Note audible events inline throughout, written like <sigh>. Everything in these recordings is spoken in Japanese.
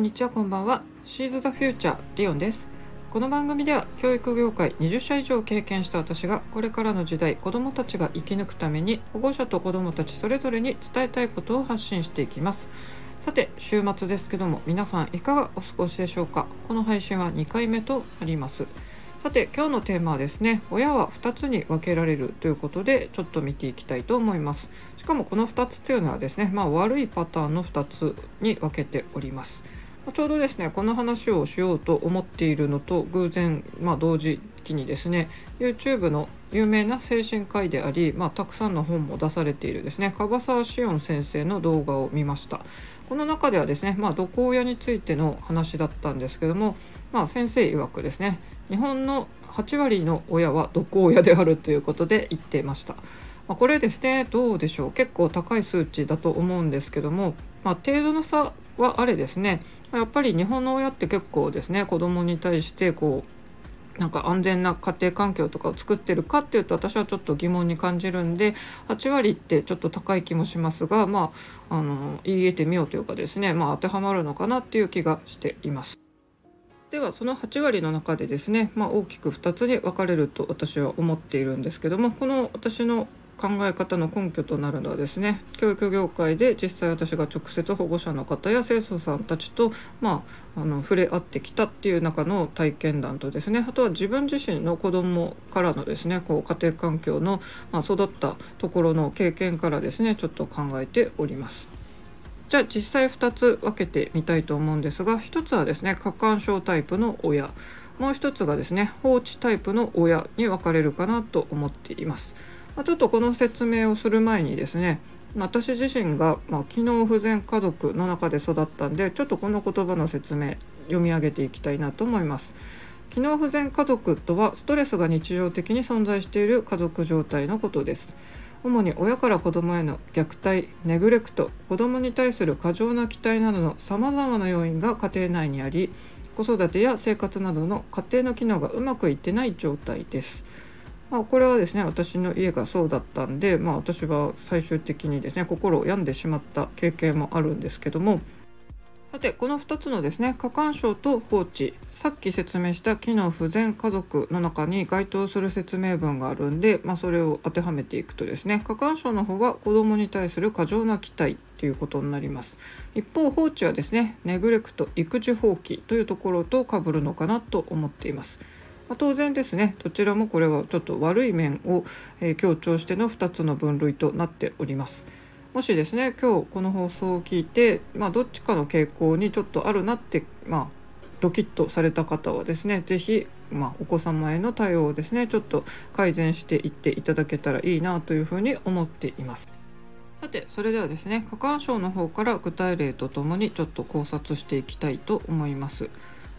んにちはこんばんは。シーズ・ザ・フューチャーリオンです。この番組では教育業界20社以上経験した私がこれからの時代子どもたちが生き抜くために保護者と子どもたちそれぞれに伝えたいことを発信していきます。さて週末ですけども皆さんいかがお過ごしでしょうか？この配信は2回目となります。さて今日のテーマはですね親は2つに分けられるということでちょっと見ていきたいと思います。しかもこの2つというのはですねまあ悪いパターンの2つに分けております。ちょうどですねこの話をしようと思っているのと偶然、まあ、同時期にですね YouTube の有名な精神科医であり、まあ、たくさんの本も出されているですね樺沢志音先生の動画を見ましたこの中ではですね、まあ、毒親についての話だったんですけども、まあ、先生曰くですね日本の8割の親は毒親であるということで言ってました。まあ、これですねどうでしょう結構高い数値だと思うんですけども、まあ、程度の差はあれですねやっぱり日本の親って結構ですね子供に対してこうなんか安全な家庭環境とかを作ってるかっていうと私はちょっと疑問に感じるんで8割ってちょっと高い気もしますがまああの言い得てみようというかですねまあ当てはまるのかなっていう気がしています。ではその8割の中でですね、まあ、大きく2つに分かれると私は思っているんですけどもこの私の考え方の根拠となるのはですね教育業界で実際私が直接保護者の方や生徒さんたちと、まあ、あの触れ合ってきたっていう中の体験談とですねあとは自分自身の子供からのですねこう家庭環境の、まあ、育ったところの経験からですねちょっと考えております。じゃあ実際2つ分けてみたいと思うんですが1つはですね過干渉タイプの親もう1つがですね放置タイプの親に分かれるかなと思っています。ま、ちょっとこの説明をする前にですね私自身が、まあ、機能不全家族の中で育ったんでちょっとこの言葉の説明読み上げていきたいなと思います。機能不全家族とはストレスが日常的に存在している家族状態のことです。主に親から子供への虐待ネグレクト子供に対する過剰な期待などのさまざまな要因が家庭内にあり子育てや生活などの家庭の機能がうまくいってない状態です。まあ、これはですね私の家がそうだったんで、まあ、私は最終的にですね心を病んでしまった経験もあるんですけどもさてこの2つのですね過干渉と放置。さっき説明した機能不全家族の中に該当する説明文があるんで、まあ、それを当てはめていくとですね過干渉の方は子どもに対する過剰な期待っていうことになります。一方放置はですねネグレクト育児放棄というところとかぶるのかなと思っています。まあ、当然ですねどちらもこれはちょっと悪い面を、えー、強調しての2つの分類となっております。もしですね今日この放送を聞いて、まあ、どっちかの傾向にちょっとあるなって、まあ、ドキッとされた方はですね是非、まあ、お子様への対応をですねちょっと改善していっていただけたらいいなというふうに思っています。さてそれではですね過干渉の方から具体例とともにちょっと考察していきたいと思います。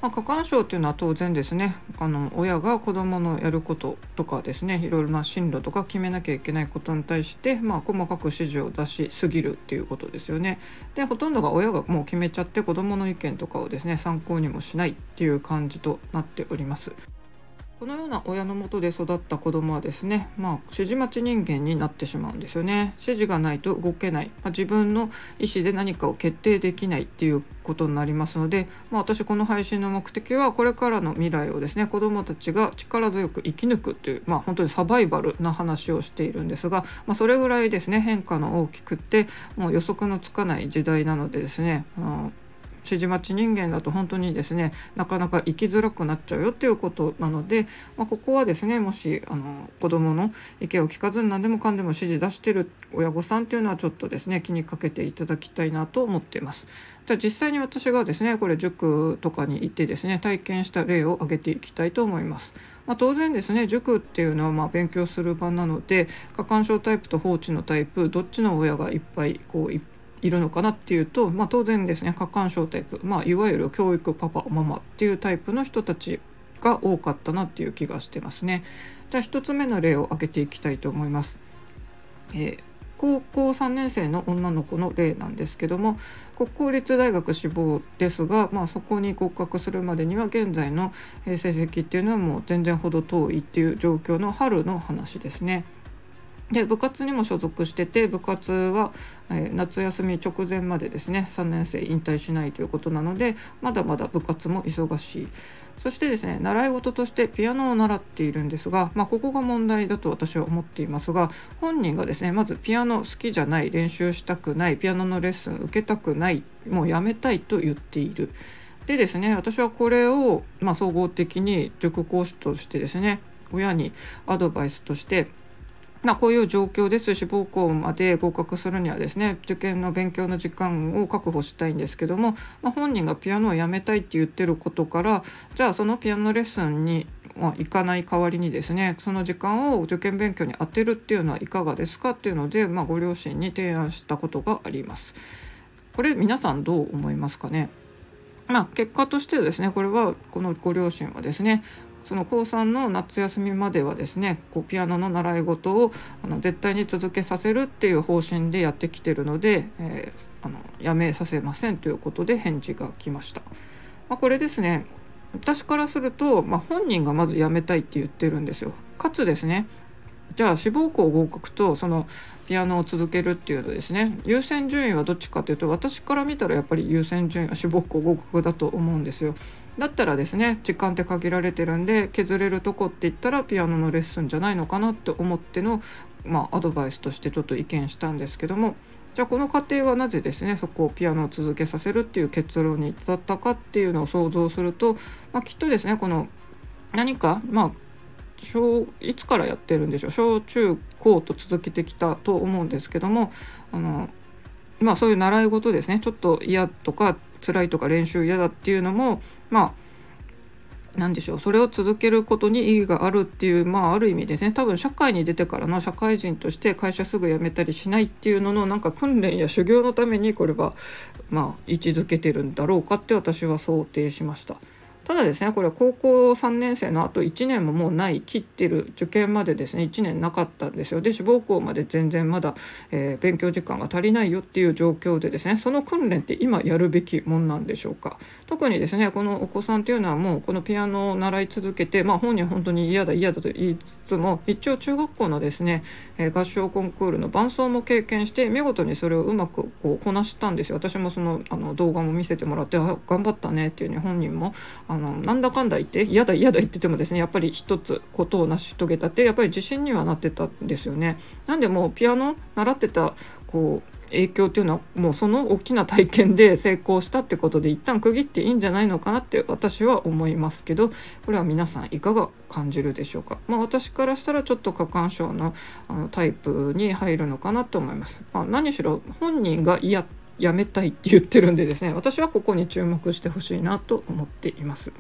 まあ、過干渉っていうのは当然ですねあの親が子どものやることとかですねいろいろな進路とか決めなきゃいけないことに対して、まあ、細かく指示を出しすぎるっていうことですよね。でほとんどが親がもう決めちゃって子どもの意見とかをですね参考にもしないっていう感じとなっております。このような親のもとで育った子供はですね、まあ、指示待ち人間になってしまうんですよね。指示がないと動けない、まあ、自分の意思で何かを決定できないっていうことになりますので、まあ、私この配信の目的はこれからの未来をですね子どもたちが力強く生き抜くっていう、まあ、本当にサバイバルな話をしているんですが、まあ、それぐらいですね変化の大きくってもう予測のつかない時代なのでですねあの指示待ち人間だと本当にですねなかなか生きづらくなっちゃうよっていうことなので、まあ、ここはですねもしあの子どもの意見を聞かずに何でもかんでも指示出してる親御さんっていうのはちょっとですね気にかけていただきたいなと思っています。じゃあ実際に私がですねこれ塾とかに行ってですね体験した例を挙げていきたいと思います。まあ、当然ですね塾っていうのはま勉強する場なので過干渉タイプと放置のタイプどっちの親がいっぱいこういっいるのかなっていうと、まあ、当然ですね過干渉タイプ、まあ、いわゆる教育パパママっていうタイプの人たちが多かったなっていう気がしてますね。じゃあ1つ目の例を挙げていきたいと思います。えー、高校3年生の女の子の例なんですけども国公立大学志望ですが、まあ、そこに合格するまでには現在の成績っていうのはもう全然程遠いっていう状況の春の話ですね。で部活にも所属してて部活は、えー、夏休み直前までですね3年生引退しないということなのでまだまだ部活も忙しいそしてですね習い事としてピアノを習っているんですが、まあ、ここが問題だと私は思っていますが本人がですねまずピアノ好きじゃない練習したくないピアノのレッスン受けたくないもうやめたいと言っている。でですね私はこれを、まあ、総合的に塾講師としてですね親にアドバイスとしてまあ、こういう状況です志望校まで合格するにはですね受験の勉強の時間を確保したいんですけども、まあ、本人がピアノをやめたいって言ってることからじゃあそのピアノレッスンに行かない代わりにですねその時間を受験勉強に充てるっていうのはいかがですかっていうので、まあ、ご両親に提案したことがあります。これ皆さんどう思いますかね？まあ、結果としてですねこれはこのご両親はですねその高3の夏休みまではですねこうピアノの習い事をあの絶対に続けさせるっていう方針でやってきてるので、えー、あのやめさせませんということで返事が来ました。まあ、これですね私からすると、まあ、本人がまず辞めたいって言ってるんですよ。かつですねじゃあ志望校合格とそのピアノを続けるっていうのですね優先順位はどっちかというと私から見たらやっぱり優先順位は志望校合格だと思うんですよ。だったらですね時間って限られてるんで削れるとこって言ったらピアノのレッスンじゃないのかなって思っての、まあ、アドバイスとしてちょっと意見したんですけどもじゃあこの過程はなぜですねそこをピアノを続けさせるっていう結論に至ったかっていうのを想像すると、まあ、きっとですねこの何かまあ小いつからやってるんでしょう小中高と続けてきたと思うんですけどもあのまあそういう習い事ですねちょっと嫌とか辛いとか練習嫌だっていうのもまあ何でしょうそれを続けることに意義があるっていうまあある意味ですね多分社会に出てからの社会人として会社すぐ辞めたりしないっていうののなんか訓練や修行のためにこれはまあ位置づけてるんだろうかって私は想定しました。ただですねこれは高校3年生のあと1年ももうない切ってる受験までですね1年なかったんですよ。で志望校まで全然まだ、えー、勉強時間が足りないよっていう状況でですねその訓練って今やるべきもんなんでしょうか。特にですねこのお子さんっていうのはもうこのピアノを習い続けてまあ本人本当に嫌だ嫌だと言いつつも一応中学校のですね、えー、合唱コンクールの伴奏も経験して見事にそれをうまくこうこなしたんですよ。私もそのあの動画も見せてもらってあ頑張ったねっていうね本人もあののなんだかんだ言って嫌だ嫌だ言っててもですねやっぱり一つことを成し遂げたってやっぱり自信にはなってたんですよね。なんでもうピアノ習ってたこう影響っていうのはもうその大きな体験で成功したってことで一旦区切っていいんじゃないのかなって私は思いますけどこれは皆さんいかが感じるでしょうか、まあ、私からしたらちょっと過干渉のあのタイプに入るのかなと思います。まあ、何しろ本人が嫌やめたいって言ってるんでですね私はここに注目してほしいなと思っています。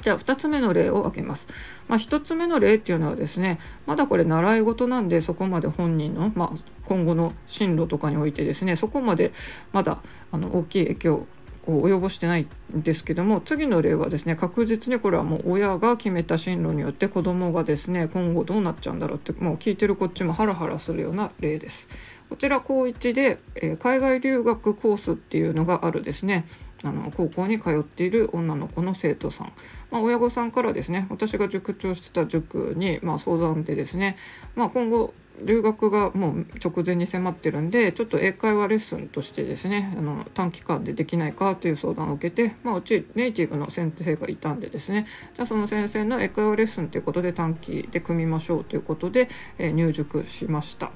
じゃあ2つ目の例を挙げます。まあ、1つ目の例っていうのはですねまだこれ習い事なんでそこまで本人の、まあ、今後の進路とかにおいてですねそこまでまだあの大きい影響こう及ぼしてないんですけども次の例はですね確実にこれはもう親が決めた進路によって子どもがですね今後どうなっちゃうんだろうってもう聞いてるこっちもハラハラするような例です。こちら高1で、えー、海外留学コースっていうのがあるですねあの高校に通っている女の子の生徒さん、まあ、親御さんからですね私が塾長してた塾に、まあ、相談でですね、まあ、今後留学がもう直前に迫ってるんでちょっと英会話レッスンとしてですねあの短期間でできないかという相談を受けて、まあ、うちネイティブの先生がいたんでですねじゃあその先生の英会話レッスンということで短期で組みましょうということで、えー、入塾しました。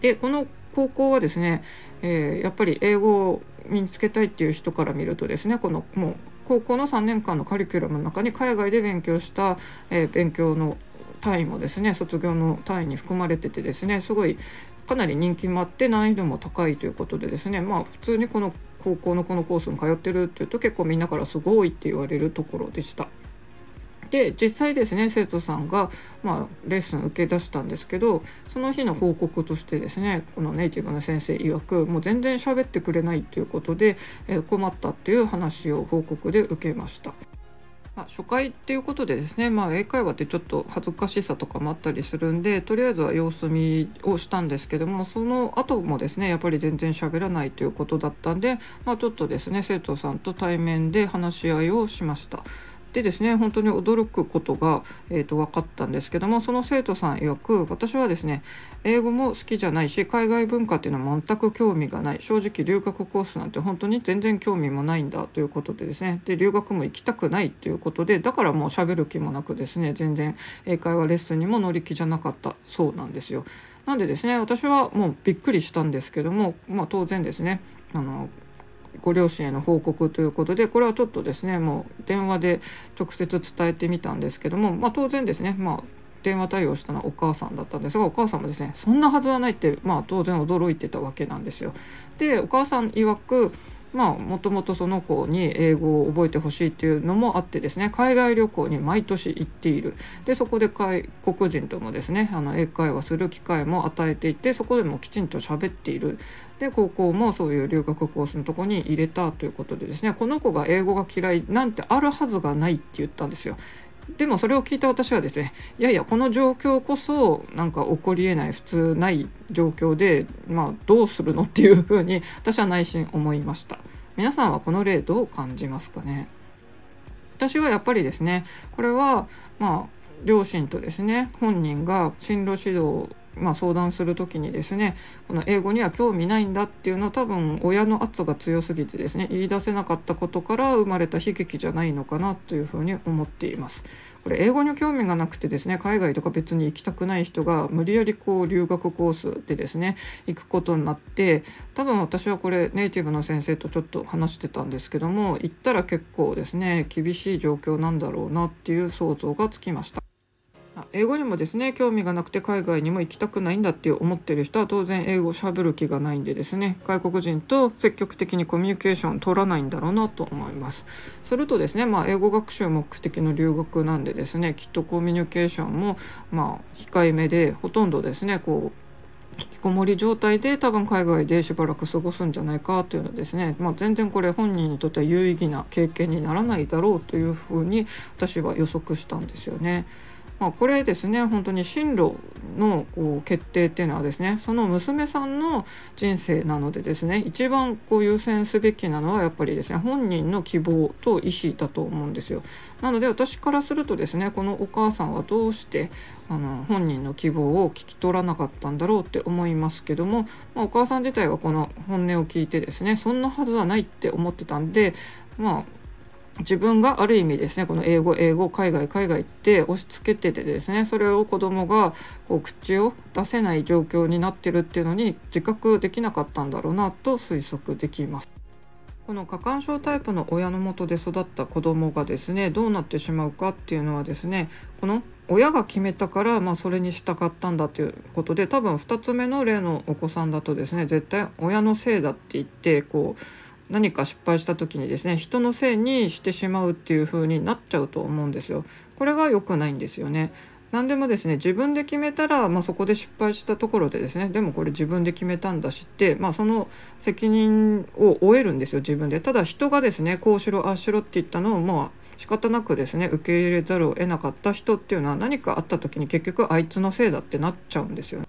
でこの高校はですね、えー、やっぱり英語を身につけたいっていう人から見るとですねこのもう高校の3年間のカリキュラムの中に海外で勉強した、えー、勉強の単位もですね卒業の単位に含まれててですねすごいかなり人気もあって難易度も高いということでですねまあ普通にこの高校のこのコースに通ってるっていうと結構みんなからすごいって言われるところでした。で実際ですね生徒さんが、まあ、レッスン受け出したんですけどその日の報告としてですねこのネイティブの先生曰くもう全然喋ってくれないということで、えー、困ったっていう話を報告で受けました。まあ、初回っていうことでですね、まあ、英会話ってちょっと恥ずかしさとかもあったりするんでとりあえずは様子見をしたんですけどもその後もですねやっぱり全然喋らないということだったんで、まあ、ちょっとですね生徒さんと対面で話し合いをしました。でですね本当に驚くことが、えーと、分かったんですけどもその生徒さん曰く私はですね英語も好きじゃないし海外文化っていうのは全く興味がない。正直留学コースなんて本当に全然興味もないんだということでですね。で留学も行きたくないということでだからもう喋る気もなくですね全然英会話レッスンにも乗り気じゃなかった。そうなんですよ。なんでですね私はもうびっくりしたんですけども、まあ、当然ですねあのご両親への報告ということでこれはちょっとですねもう電話で直接伝えてみたんですけども、まあ、当然ですね、まあ、電話対応したのはお母さんだったんですがお母さんもですねそんなはずはないって、まあ、当然驚いてたわけなんですよ。でお母さん曰くまあもともとその子に英語を覚えてほしいっていうのもあってですね海外旅行に毎年行っているでそこで外国人ともですねあの英会話する機会も与えていてそこでもきちんと喋っているで高校もそういう留学コースのとこに入れたということでですねこの子が英語が嫌いなんてあるはずがないって言ったんですよ。でもそれを聞いた私はですねいやいやこの状況こそなんか起こりえない普通ない状況でまあどうするのっていうふうに私は内心思いました。皆さんはこの例どう感じますかね？私はやっぱりですねこれはまあ両親とですね本人が進路指導まあ、相談する時にですねこの英語には興味ないんだっていうのは多分親の圧が強すぎてですね言い出せなかったことから生まれた悲劇じゃないのかなというふうに思っています。これ英語に興味がなくてですね海外とか別に行きたくない人が無理やりこう留学コースでですね行くことになって多分私はこれネイティブの先生とちょっと話してたんですけども行ったら結構ですね厳しい状況なんだろうなっていう想像がつきました。英語にもですね興味がなくて海外にも行きたくないんだって思ってる人は当然英語しゃべる気がないんでですね外国人と積極的にコミュニケーション取らないんだろうなと思いますするとですねまあ英語学習目的の留学なんでですねきっとコミュニケーションもまあ控えめでほとんどですねこう引きこもり状態で多分海外でしばらく過ごすんじゃないかというのですね、まあ、全然これ本人にとっては有意義な経験にならないだろうというふうに私は予測したんですよね。まあ、これですね本当に進路のこう決定っていうのはですねその娘さんの人生なのでですね一番こう優先すべきなのはやっぱりですね本人の希望と意思だと思うんですよ。なので私からするとですねこのお母さんはどうしてあの本人の希望を聞き取らなかったんだろうって思いますけども、まあ、お母さん自体がこの本音を聞いてですねそんなはずはないって思ってたんでまあ自分がある意味ですねこの英語英語海外海外って押し付けててですねそれを子供がこう口を出せない状況になってるっていうのに自覚できなかったんだろうなと推測できます。この過干渉タイプの親のもとで育った子供がですねどうなってしまうかっていうのはですねこの親が決めたから、まあ、それに従ったんだということで多分2つ目の例のお子さんだとですね絶対親のせいだって言ってこう何か失敗した時にですね人のせいにしてしまうっていう風になっちゃうと思うんですよ。これが良くないんですよね。何でもですね自分で決めたら、まあ、そこで失敗したところでですねでもこれ自分で決めたんだしって、まあ、その責任を負えるんですよ自分でただ人がですねこうしろああしろって言ったのをまあ仕方なくですね受け入れざるを得なかった人っていうのは何かあった時に結局あいつのせいだってなっちゃうんですよね。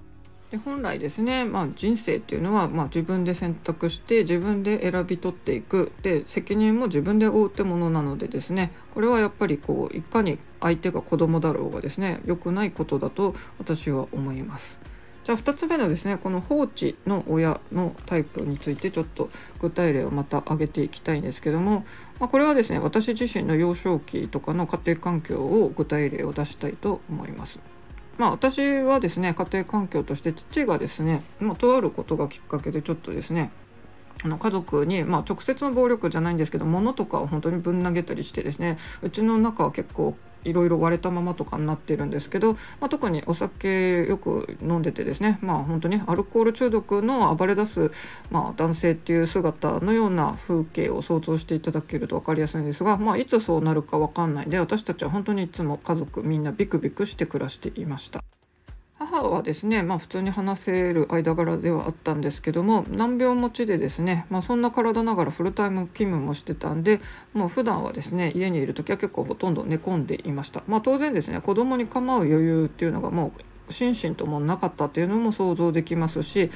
で本来ですね、まあ、人生っていうのは、まあ、自分で選択して自分で選び取っていくで責任も自分で負うってものなのでですねこれはやっぱりこういかに相手が子供だろうがですね良くないことだと私は思います。じゃあ2つ目のですねこの放置の親のタイプについてちょっと具体例をまた挙げていきたいんですけども、まあ、これはですね私自身の幼少期とかの家庭環境を具体例を出したいと思います。まあ、私はですね家庭環境として父がですね、まあ、とあることがきっかけでちょっとですねあの家族に、まあ、直接の暴力じゃないんですけど物とかを本当にぶん投げたりしてですねうちの中は結構いろいろ割れたままとかになってるんですけど、まあ、特にお酒よく飲んでてですねまあ本当にアルコール中毒の暴れ出す、まあ、男性っていう姿のような風景を想像していただけると分かりやすいんですが、まあ、いつそうなるか分かんないで私たちは本当にいつも家族みんなビクビクして暮らしていました。母はですね、まあ、普通に話せる間柄ではあったんですけども難病持ちでですね、まあ、そんな体ながらフルタイム勤務もしてたんでもう普段はですね家にいる時は結構ほとんど寝込んでいました、まあ、当然ですね子供に構う余裕っていうのがもう心身ともなかったっていうのも想像できますし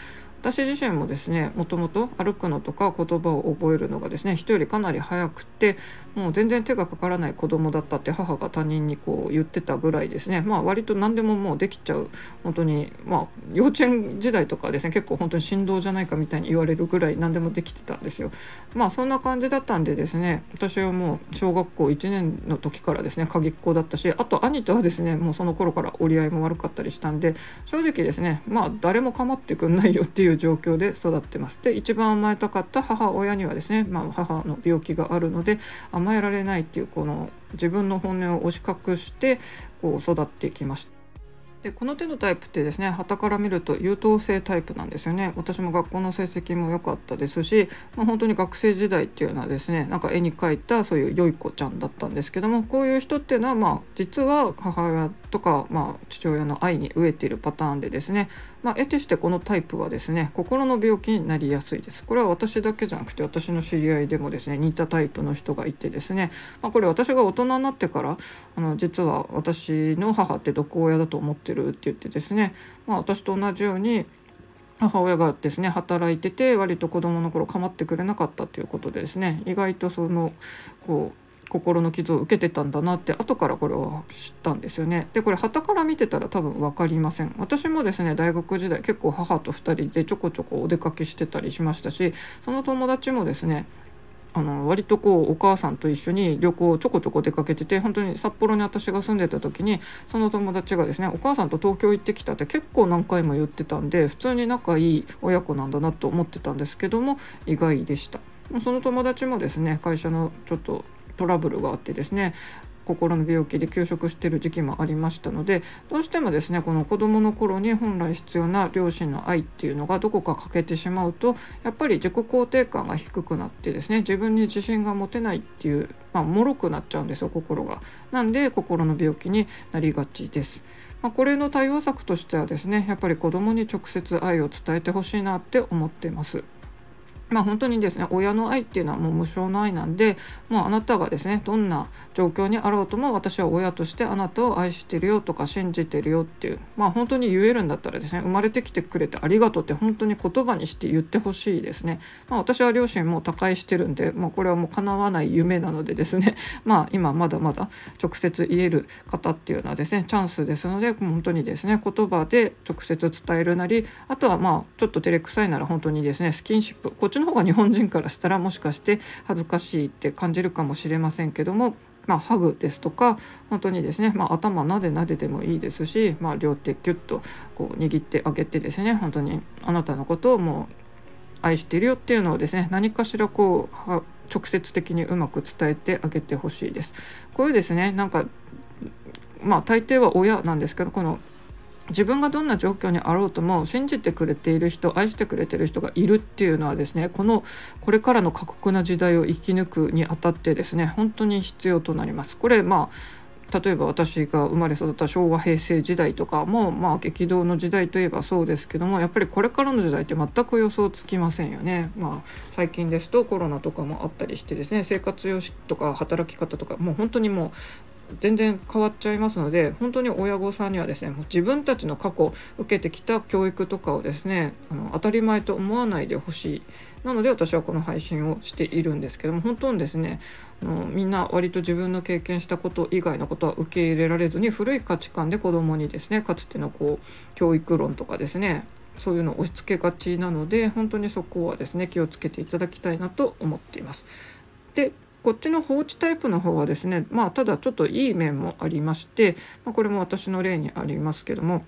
私自身もですねもともと歩くのとか言葉を覚えるのがですね人よりかなり早くてもう全然手がかからない子供だったって母が他人にこう言ってたぐらいですねまあ割と何でももうできちゃう本当にまあ幼稚園時代とかですね結構本当に振動じゃないかみたいに言われるぐらい何でもできてたんですよ。まあそんな感じだったんでですね私はもう小学校1年の時からですね鍵っ子だったしあと兄とはですねもうその頃から折り合いも悪かったりしたんで正直ですねまあ誰も構ってくんないよっていう状況で育ってます。で一番甘えたかった母親にはですね、まあ、母の病気があるので甘えられないっていうこの自分の本音を押し隠してこう育ってきました。でこの手のタイプってですね旗から見ると優等生タイプなんですよね。私も学校の成績も良かったですし、まあ、本当に学生時代っていうのはですねなんか絵に描いたそういう良い子ちゃんだったんですけどもこういう人っていうのはまあ実は母親とか、まあ、父親の愛に飢えているパターンでですねまあ、得てしてこのタイプはですね心の病気になりやすいです。これは私だけじゃなくて私の知り合いでもですね似たタイプの人がいてですね、まあ、これ私が大人になってからあの実は私の母って毒親だと思ってるって言ってですね、まあ、私と同じように母親がですね働いてて割と子供の頃構ってくれなかったということでですね意外とそのこう心の傷を受けてたんだなって後からこれを知ったんですよね。でこれ旗から見てたら多分分かりません。私もですね大学時代結構母と2人でちょこちょこお出かけしてたりしましたしその友達もですねあの割とこうお母さんと一緒に旅行ちょこちょこ出かけてて本当に札幌に私が住んでた時にその友達がですねお母さんと東京行ってきたって結構何回も言ってたんで普通に仲いい親子なんだなと思ってたんですけども意外でした。その友達もですね会社のちょっとトラブルがあってですね心の病気で休職してる時期もありましたのでどうしてもですねこの子どもの頃に本来必要な両親の愛っていうのがどこか欠けてしまうとやっぱり自己肯定感が低くなってですね自分に自信が持てないっていうまあ脆くなっちゃうんですよ心が。なんで心の病気になりがちです。まあ、これの対応策としてはですねやっぱり子どもに直接愛を伝えてほしいなって思ってます。まあ、本当にですね親の愛っていうのはもう無償の愛なんでもうあなたがですねどんな状況にあろうとも私は親としてあなたを愛してるよとか信じてるよっていうまあ本当に言えるんだったらですね生まれてきてくれてありがとうって本当に言葉にして言ってほしいですね。まあ、私は両親も他界してるんで、まあ、これはもう叶わない夢なのでですね <laughs> まあ今まだまだ直接言える方っていうのはですねチャンスですので本当にですね言葉で直接伝えるなりあとはまあちょっと照れくさいなら本当にですねスキンシップこちの方が日本人からしたらもしかして恥ずかしいって感じるかもしれませんけどもまあ、ハグですとか本当にですね、まあ、頭なでなででもいいですし、まあ、両手ギュッとこう握ってあげてですね本当にあなたのことをもう愛してるよっていうのをですね何かしらこう直接的にうまく伝えてあげてほしいです。こういうですねなんかまあ大抵は親なんですけどこの自分がどんな状況にあろうとも信じてくれている人愛してくれてる人がいるっていうのはですねこのこれからの過酷な時代を生き抜くにあたってですね本当に必要となります。これまあ例えば私が生まれ育った昭和平成時代とかもまあ激動の時代といえばそうですけどもやっぱりこれからの時代って全く予想つきませんよね。まあ最近ですとコロナとかもあったりしてですね生活様式とか働き方とかもう本当にもう全然変わっちゃいますので本当に親御さんにはですねもう自分たちの過去受けてきた教育とかをですねあの当たり前と思わないでほしいなので私はこの配信をしているんですけども本当にですねあのみんな割と自分の経験したこと以外のことは受け入れられずに古い価値観で子供にですねかつてのこう教育論とかですねそういうのを押し付けがちなので本当にそこはですね気をつけていただきたいなと思っています。でこっちの放置タイプの方はですねまあただちょっといい面もありまして、まあ、これも私の例にありますけども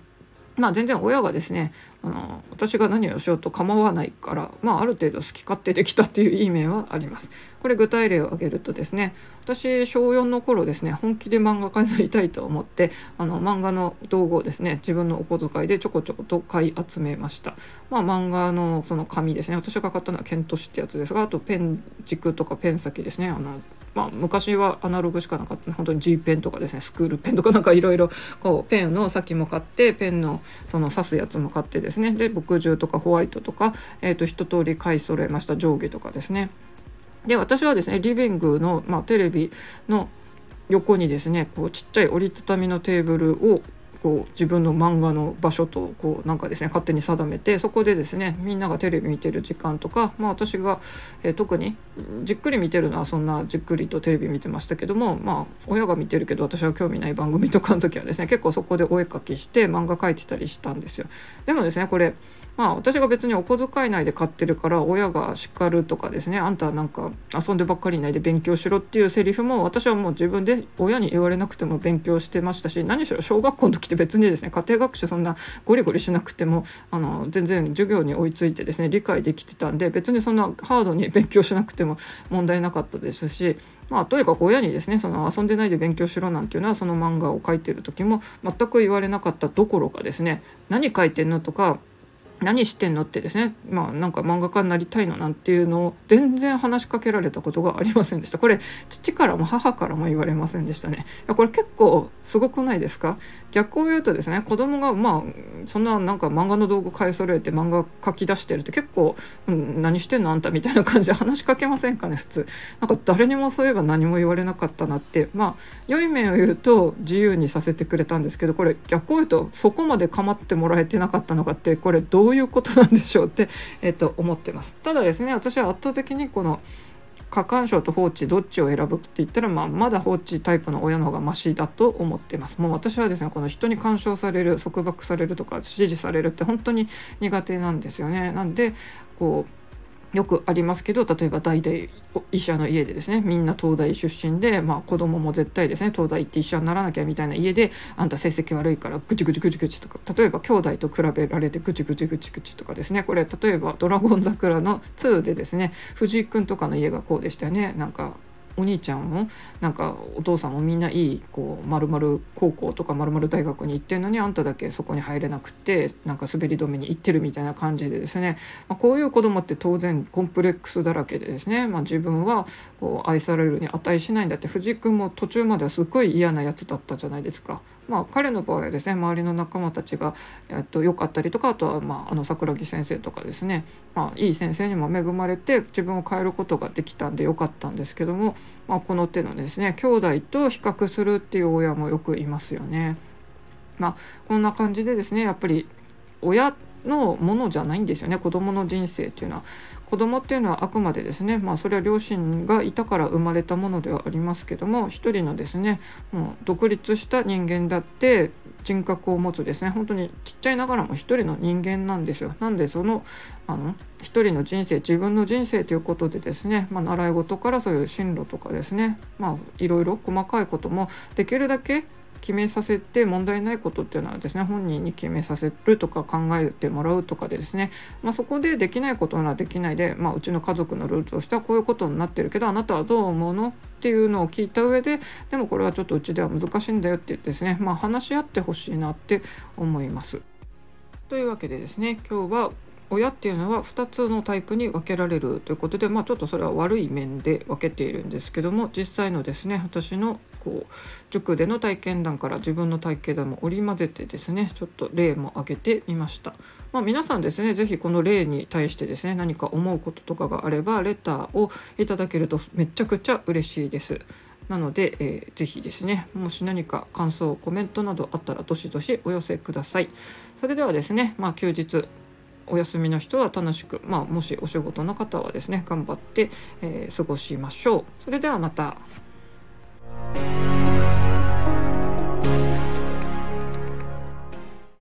まあ全然親がですねあの私が何をしようと構わないから、まあ、ある程度好き勝手できたっていういい面はあります。これ具体例を挙げるとですね私小4の頃ですね本気で漫画家になりたいと思ってあの漫画の道具をですね自分のお小遣いでちょこちょこと買い集めました。まあ漫画のその紙ですね私が買ったのはケントシってやつですがあとペン軸とかペン先ですねあのまあ、昔はアナログしかなかった。本当に G ペンとかですね。スクールペンとかなんかいろいろこうペンの先も買ってペンのその刺すやつも買ってですね。で墨汁とかホワイトとか、えー、と一通り買い揃えました。上下とかですね。で私はですねリビングの、まあ、テレビの横にですねこうちっちゃい折りたたみのテーブルをこう自分の漫画の場所とこうなんかですね勝手に定めてそこでですねみんながテレビ見てる時間とか、まあ、私が、えー、特にじっくり見てるのはそんなじっくりとテレビ見てましたけども、まあ、親が見てるけど私は興味ない番組とかの時はですね結構そこでお絵かきして漫画描いてたりしたんですよ。でもですねこれまあ私が別にお小遣い内で買ってるから親が叱るとかですねあんたなんか遊んでばっかりいないで勉強しろっていうセリフも私はもう自分で親に言われなくても勉強してましたし何しろ小学校の時って別にですね家庭学習そんなゴリゴリしなくてもあの全然授業に追いついてですね理解できてたんで別にそんなハードに勉強しなくても問題なかったですしまあ、とにかく親にですねその遊んでないで勉強しろなんていうのはその漫画を描いてる時も全く言われなかったどころかですね何書いてんのとか何してんのってですねまあなんか漫画家になりたいのなんていうのを全然話しかけられたことがありませんでした。これ父からも母からも言われませんでしたね。これ結構すごくないですか？逆を言うとですね子供がまあそんななんか漫画の道具買い揃えて漫画書き出してるって結構、うん、何してんのあんたみたいな感じで話しかけませんかね普通。なんか誰にもそういえば何も言われなかったなって。まあ良い面を言うと自由にさせてくれたんですけどこれ逆を言うとそこまで構ってもらえてなかったのかってこれどうどういうことなんでしょうって、<laughs> えっと、思ってます。ただですね私は圧倒的にこの過干渉と放置どっちを選ぶって言ったら、まあ、まだ放置タイプの親の方がマシだと思ってますもう私はですねこの人に干渉される束縛されるとか指示されるって本当に苦手なんですよねなんでこうよくありますけど例えば大々医者の家でですねみんな東大出身で、まあ、子供も絶対ですね東大行って医者にならなきゃみたいな家であんた成績悪いからぐちぐちぐちぐちとか例えば兄弟と比べられてぐちぐちぐちぐちとかですね。これ例えば「ドラゴン桜」の2でですね藤井君とかの家がこうでしたよね。なんかお兄ちゃんもなんかお父さんもみんないいこう丸々高校とか丸々大学に行ってるのにあんただけそこに入れなくてなんか滑り止めに行ってるみたいな感じでですね、まあ、こういう子供って当然コンプレックスだらけでですね、まあ、自分はこう愛されるに値しないんだって藤井君も途中まではすっごい嫌なやつだったじゃないですか。まあ、彼の場合はですね周りの仲間たちが、えっと、良かったりとかあとは、まあ、あの桜木先生とかですね、まあ、いい先生にも恵まれて自分を変えることができたんで良かったんですけども、まあ、この手のですね兄弟と比較するっていう親もよくいますよね。まあ、こんな感じでですねやっぱり親のものじゃないんですよね子どもの人生っていうのは。子供っていうのはあくまでですねまあそれは両親がいたから生まれたものではありますけども一人のですねもう独立した人間だって人格を持つですね本当にちっちゃいながらも一人の人間なんですよ。なんでそのあの一人の人生自分の人生ということでですね、まあ、習い事からそういう進路とかですねまあいろいろ細かいこともできるだけ決めさせて問題ないことっていうのはですね本人に決めさせるとか考えてもらうとかでですね、まあ、そこでできないことならできないで、まあ、うちの家族のルールとしてはこういうことになってるけどあなたはどう思うのっていうのを聞いた上ででもこれはちょっとうちでは難しいんだよって言ってですね、まあ、話し合ってほしいなって思います。というわけでですね今日は親っていうのは2つのタイプに分けられるということで、まあ、ちょっとそれは悪い面で分けているんですけども実際のですね私のこう塾での体験談から自分の体験談も織り交ぜてですねちょっと例も挙げてみました。まあ、皆さんですね是非この例に対してですね何か思うこととかがあればレターをいただけるとめちゃくちゃ嬉しいです。なので、えー、ぜひですねもし何か感想コメントなどあったらどしどしお寄せください。それではですね、まあ、休日お休みの人は楽しく、まあ、もしお仕事の方はですね頑張って、えー、過ごしましょう。それではまた。Thank you